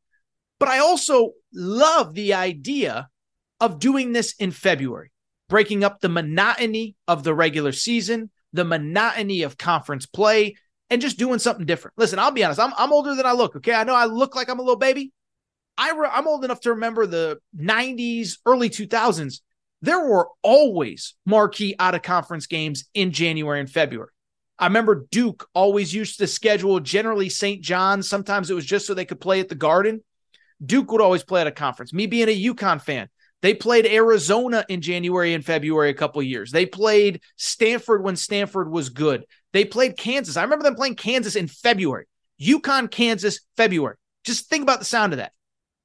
But I also love the idea of doing this in February, breaking up the monotony of the regular season, the monotony of conference play, and just doing something different. Listen, I'll be honest, I'm, I'm older than I look. Okay. I know I look like I'm a little baby. I re- I'm old enough to remember the 90s, early 2000s there were always marquee out of conference games in January and February. I remember Duke always used to schedule generally St. John's. Sometimes it was just so they could play at the Garden. Duke would always play at a conference. Me being a UConn fan, they played Arizona in January and February a couple years. They played Stanford when Stanford was good. They played Kansas. I remember them playing Kansas in February. UConn, Kansas, February. Just think about the sound of that.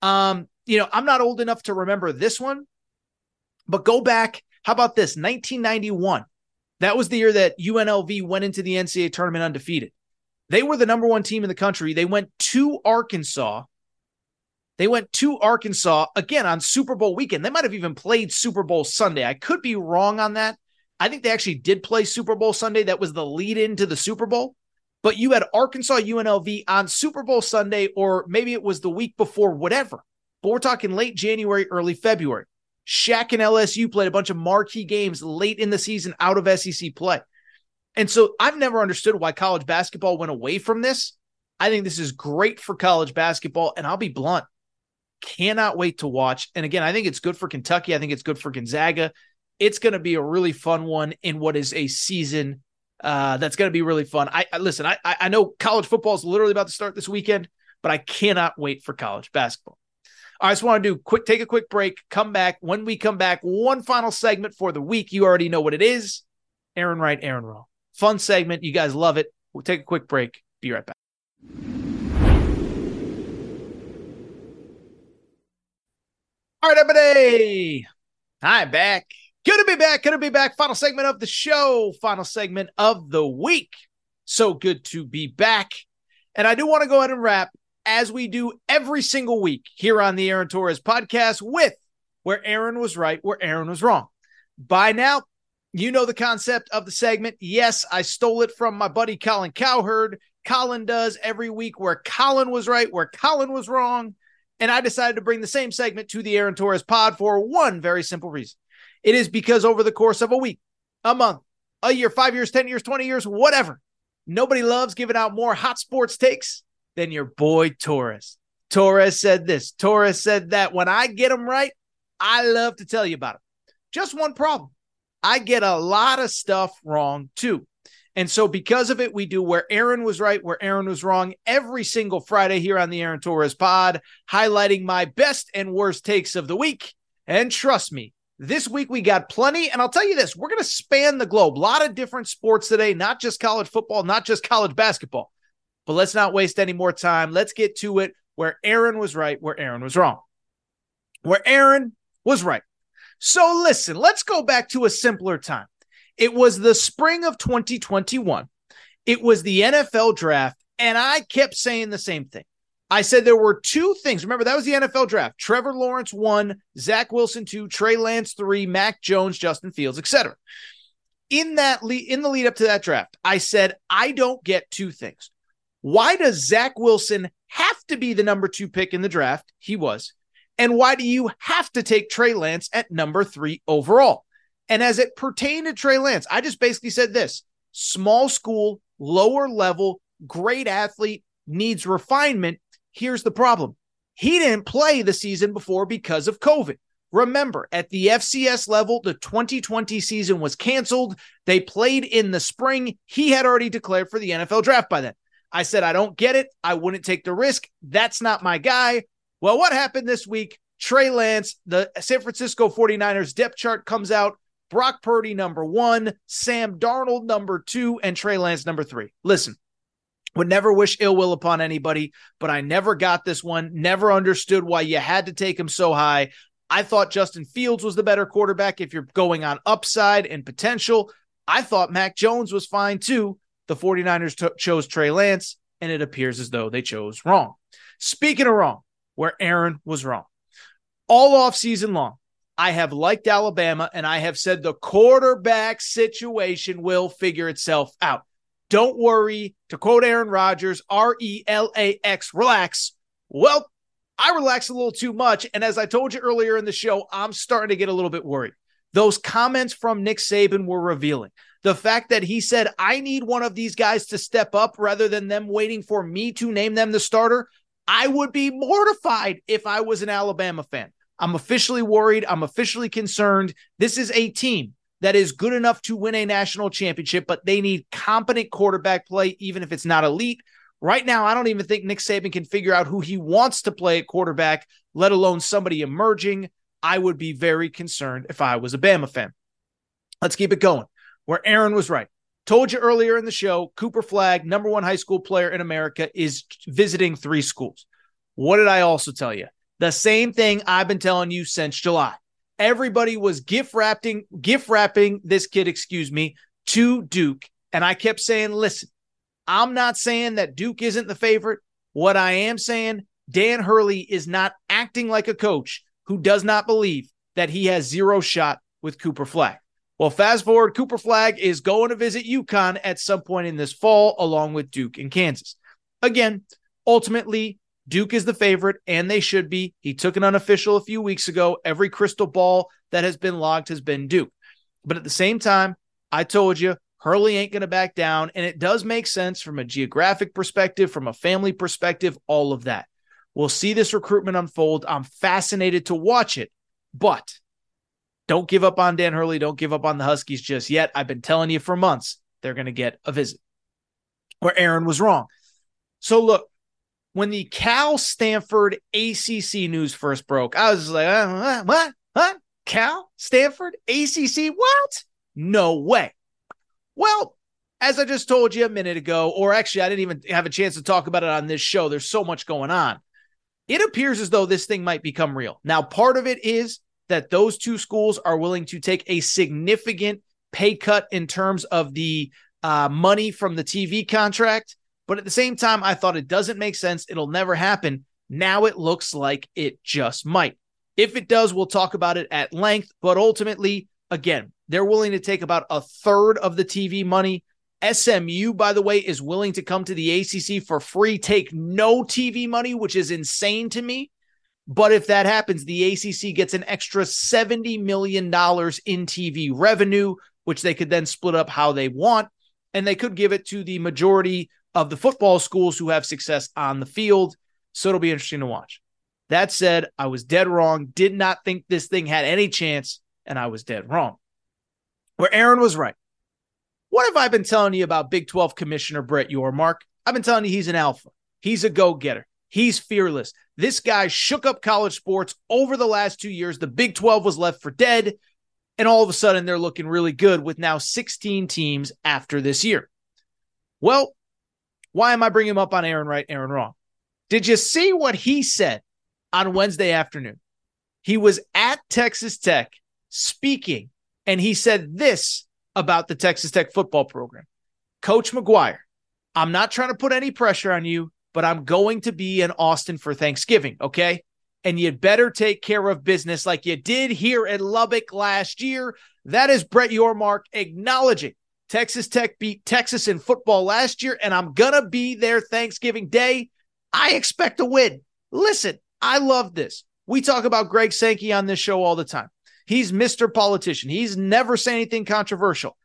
Um, you know, I'm not old enough to remember this one, but go back. How about this? 1991. That was the year that UNLV went into the NCAA tournament undefeated. They were the number one team in the country. They went to Arkansas. They went to Arkansas again on Super Bowl weekend. They might have even played Super Bowl Sunday. I could be wrong on that. I think they actually did play Super Bowl Sunday. That was the lead into the Super Bowl. But you had Arkansas UNLV on Super Bowl Sunday, or maybe it was the week before, whatever. But we're talking late January, early February. Shaq and LSU played a bunch of marquee games late in the season out of SEC play. And so I've never understood why college basketball went away from this. I think this is great for college basketball. And I'll be blunt, cannot wait to watch. And again, I think it's good for Kentucky. I think it's good for Gonzaga. It's going to be a really fun one in what is a season uh, that's going to be really fun. I, I listen. I I know college football is literally about to start this weekend, but I cannot wait for college basketball. I just want to do quick, take a quick break, come back. When we come back, one final segment for the week. You already know what it is. Aaron Right, Aaron Rowe. Fun segment. You guys love it. We'll take a quick break. Be right back. All right, everybody. Hi, back. Good to be back. Good to be back. Final segment of the show. Final segment of the week. So good to be back. And I do want to go ahead and wrap as we do every single week here on the Aaron Torres podcast with where Aaron was right, where Aaron was wrong. By now, You know the concept of the segment. Yes, I stole it from my buddy Colin Cowherd. Colin does every week where Colin was right, where Colin was wrong. And I decided to bring the same segment to the Aaron Torres pod for one very simple reason. It is because over the course of a week, a month, a year, five years, 10 years, 20 years, whatever, nobody loves giving out more hot sports takes than your boy Torres. Torres said this, Torres said that. When I get them right, I love to tell you about it. Just one problem I get a lot of stuff wrong too. And so, because of it, we do where Aaron was right, where Aaron was wrong every single Friday here on the Aaron Torres pod, highlighting my best and worst takes of the week. And trust me, this week we got plenty. And I'll tell you this we're going to span the globe. A lot of different sports today, not just college football, not just college basketball. But let's not waste any more time. Let's get to it where Aaron was right, where Aaron was wrong. Where Aaron was right. So listen, let's go back to a simpler time. It was the spring of 2021. It was the NFL draft. And I kept saying the same thing. I said there were two things. Remember, that was the NFL draft. Trevor Lawrence one, Zach Wilson two, Trey Lance three, Mac Jones, Justin Fields, etc. In that lead, in the lead up to that draft, I said I don't get two things. Why does Zach Wilson have to be the number two pick in the draft? He was. And why do you have to take Trey Lance at number three overall? And as it pertained to Trey Lance, I just basically said this small school, lower level, great athlete, needs refinement. Here's the problem he didn't play the season before because of COVID. Remember, at the FCS level, the 2020 season was canceled. They played in the spring. He had already declared for the NFL draft by then. I said, I don't get it. I wouldn't take the risk. That's not my guy. Well, what happened this week? Trey Lance, the San Francisco 49ers depth chart comes out. Brock Purdy, number one, Sam Darnold, number two, and Trey Lance, number three. Listen, would never wish ill will upon anybody, but I never got this one, never understood why you had to take him so high. I thought Justin Fields was the better quarterback if you're going on upside and potential. I thought Mac Jones was fine too. The 49ers t- chose Trey Lance, and it appears as though they chose wrong. Speaking of wrong, where Aaron was wrong. All off season long, I have liked Alabama and I have said the quarterback situation will figure itself out. Don't worry. To quote Aaron Rodgers, R E L A X, relax. Well, I relax a little too much. And as I told you earlier in the show, I'm starting to get a little bit worried. Those comments from Nick Saban were revealing. The fact that he said, I need one of these guys to step up rather than them waiting for me to name them the starter. I would be mortified if I was an Alabama fan. I'm officially worried. I'm officially concerned. This is a team that is good enough to win a national championship, but they need competent quarterback play, even if it's not elite. Right now, I don't even think Nick Saban can figure out who he wants to play at quarterback, let alone somebody emerging. I would be very concerned if I was a Bama fan. Let's keep it going. Where Aaron was right. Told you earlier in the show, Cooper Flagg, number one high school player in America, is visiting three schools. What did I also tell you? The same thing I've been telling you since July. Everybody was gift wrapping, gift wrapping this kid, excuse me, to Duke. And I kept saying, listen, I'm not saying that Duke isn't the favorite. What I am saying, Dan Hurley is not acting like a coach who does not believe that he has zero shot with Cooper Flagg. Well, fast forward, Cooper Flagg is going to visit UConn at some point in this fall, along with Duke and Kansas. Again, ultimately, Duke is the favorite, and they should be. He took an unofficial a few weeks ago. Every crystal ball that has been logged has been Duke. But at the same time, I told you, Hurley ain't going to back down. And it does make sense from a geographic perspective, from a family perspective, all of that. We'll see this recruitment unfold. I'm fascinated to watch it. But don't give up on Dan Hurley. Don't give up on the Huskies just yet. I've been telling you for months they're going to get a visit. Where Aaron was wrong. So look, when the Cal Stanford ACC news first broke, I was like, uh, what? What? Cal Stanford ACC? What? No way. Well, as I just told you a minute ago, or actually, I didn't even have a chance to talk about it on this show. There's so much going on. It appears as though this thing might become real. Now, part of it is that those two schools are willing to take a significant pay cut in terms of the uh, money from the TV contract. But at the same time, I thought it doesn't make sense. It'll never happen. Now it looks like it just might. If it does, we'll talk about it at length. But ultimately, again, they're willing to take about a third of the TV money. SMU, by the way, is willing to come to the ACC for free, take no TV money, which is insane to me. But if that happens, the ACC gets an extra $70 million in TV revenue, which they could then split up how they want. And they could give it to the majority of the football schools who have success on the field. So it'll be interesting to watch. That said, I was dead wrong. Did not think this thing had any chance, and I was dead wrong. Where Aaron was right. What have I been telling you about Big 12 Commissioner Brett Yormark? I've been telling you he's an alpha. He's a go getter. He's fearless. This guy shook up college sports over the last two years. The Big 12 was left for dead. And all of a sudden, they're looking really good with now 16 teams after this year. Well, why am I bringing him up on Aaron right, Aaron wrong? Did you see what he said on Wednesday afternoon? He was at Texas Tech speaking, and he said this about the Texas Tech football program Coach McGuire, I'm not trying to put any pressure on you, but I'm going to be in Austin for Thanksgiving. Okay. And you'd better take care of business like you did here at Lubbock last year. That is Brett Yormark acknowledging Texas Tech beat Texas in football last year, and I'm going to be there Thanksgiving Day. I expect a win. Listen, I love this. We talk about Greg Sankey on this show all the time. He's Mr. Politician. He's never say anything controversial.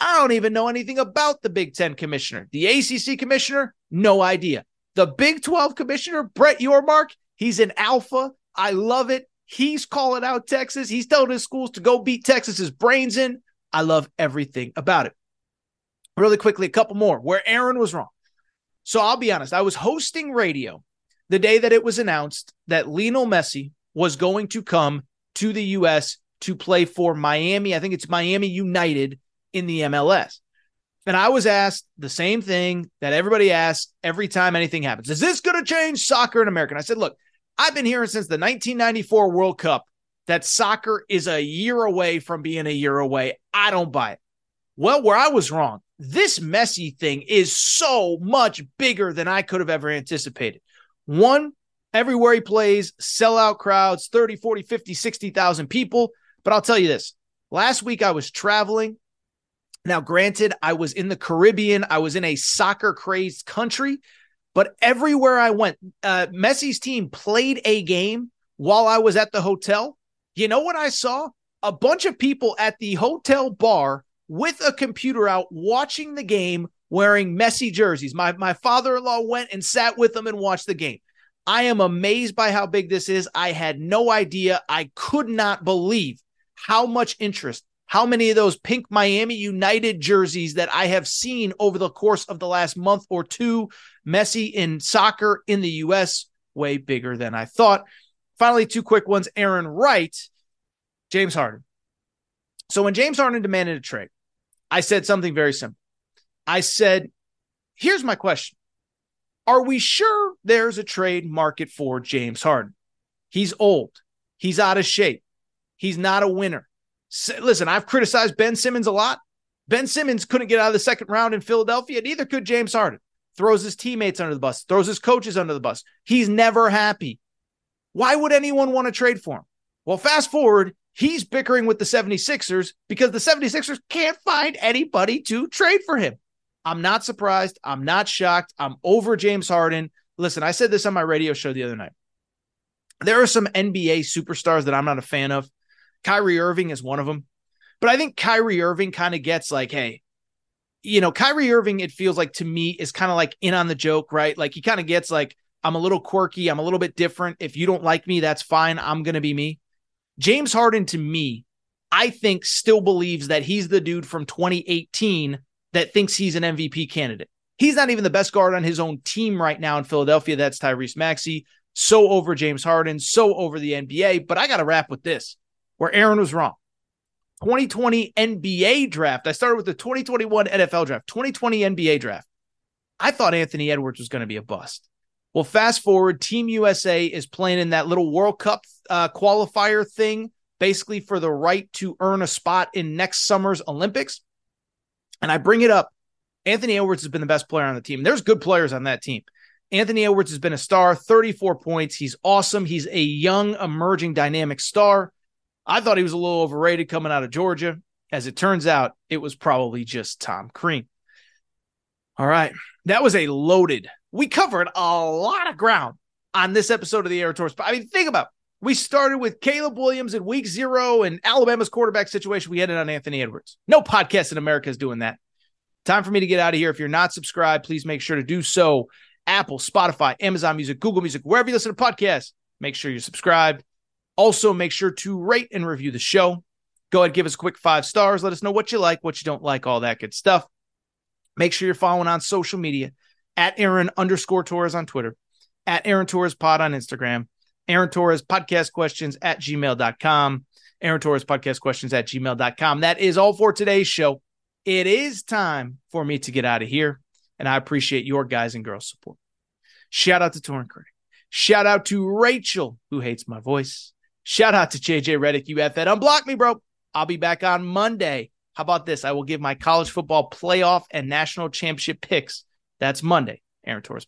I don't even know anything about the Big Ten commissioner. The ACC commissioner, no idea. The Big 12 commissioner, Brett Yormark, he's an alpha. I love it. He's calling out Texas. He's telling his schools to go beat Texas's brains in. I love everything about it. Really quickly, a couple more where Aaron was wrong. So I'll be honest, I was hosting radio the day that it was announced that Lionel Messi was going to come to the U.S. to play for Miami. I think it's Miami United in the MLS. And I was asked the same thing that everybody asks every time anything happens Is this going to change soccer in America? And I said, Look, I've been hearing since the 1994 World Cup that soccer is a year away from being a year away. I don't buy it. Well, where I was wrong, this Messi thing is so much bigger than I could have ever anticipated. One, everywhere he plays, sellout crowds, 30, 40, 50, 60,000 people. But I'll tell you this last week I was traveling. Now, granted, I was in the Caribbean, I was in a soccer crazed country, but everywhere I went, uh, Messi's team played a game while I was at the hotel. You know what I saw? A bunch of people at the hotel bar with a computer out watching the game wearing Messi jerseys. My my father-in-law went and sat with them and watched the game. I am amazed by how big this is. I had no idea. I could not believe how much interest, how many of those pink Miami United jerseys that I have seen over the course of the last month or two. Messi in soccer in the US, way bigger than I thought. Finally, two quick ones. Aaron Right, James Harden. So when James Harden demanded a trade, I said something very simple. I said, here's my question. Are we sure there's a trade market for James Harden? He's old. He's out of shape. He's not a winner. listen, I've criticized Ben Simmons a lot. Ben Simmons couldn't get out of the second round in Philadelphia, neither could James Harden. Throws his teammates under the bus, throws his coaches under the bus. He's never happy. Why would anyone want to trade for him? Well, fast forward, he's bickering with the 76ers because the 76ers can't find anybody to trade for him. I'm not surprised. I'm not shocked. I'm over James Harden. Listen, I said this on my radio show the other night. There are some NBA superstars that I'm not a fan of. Kyrie Irving is one of them. But I think Kyrie Irving kind of gets like, hey, you know, Kyrie Irving, it feels like to me is kind of like in on the joke, right? Like he kind of gets like, I'm a little quirky. I'm a little bit different. If you don't like me, that's fine. I'm going to be me. James Harden, to me, I think still believes that he's the dude from 2018 that thinks he's an MVP candidate. He's not even the best guard on his own team right now in Philadelphia. That's Tyrese Maxey. So over James Harden, so over the NBA. But I got to wrap with this where Aaron was wrong. 2020 NBA draft. I started with the 2021 NFL draft, 2020 NBA draft. I thought Anthony Edwards was going to be a bust. Well, fast forward, Team USA is playing in that little World Cup uh, qualifier thing, basically for the right to earn a spot in next summer's Olympics. And I bring it up. Anthony Edwards has been the best player on the team. There's good players on that team. Anthony Edwards has been a star, 34 points. He's awesome. He's a young, emerging, dynamic star. I thought he was a little overrated coming out of Georgia. As it turns out, it was probably just Tom Crean. All right. That was a loaded. We covered a lot of ground on this episode of the Aaron Torres. I mean, think about it. We started with Caleb Williams in week zero and Alabama's quarterback situation. We ended on Anthony Edwards. No podcast in America is doing that. Time for me to get out of here. If you're not subscribed, please make sure to do so. Apple, Spotify, Amazon Music, Google Music, wherever you listen to podcasts, make sure you're subscribed. Also, make sure to rate and review the show. Go ahead, give us a quick five stars. Let us know what you like, what you don't like, all that good stuff. Make sure you're following on social media at Aaron underscore Torres on Twitter, at Aaron Torres Pod on Instagram, Aaron Torres podcast questions at gmail.com, Aaron Torres podcast questions at gmail.com. That is all for today's show. It is time for me to get out of here, and I appreciate your guys and girls' support. Shout out to Torn Critic. Shout out to Rachel, who hates my voice. Shout out to JJ Redick, you F that. Unblock me, bro. I'll be back on Monday. How about this? I will give my college football playoff and national championship picks. That's Monday. Aaron Torres.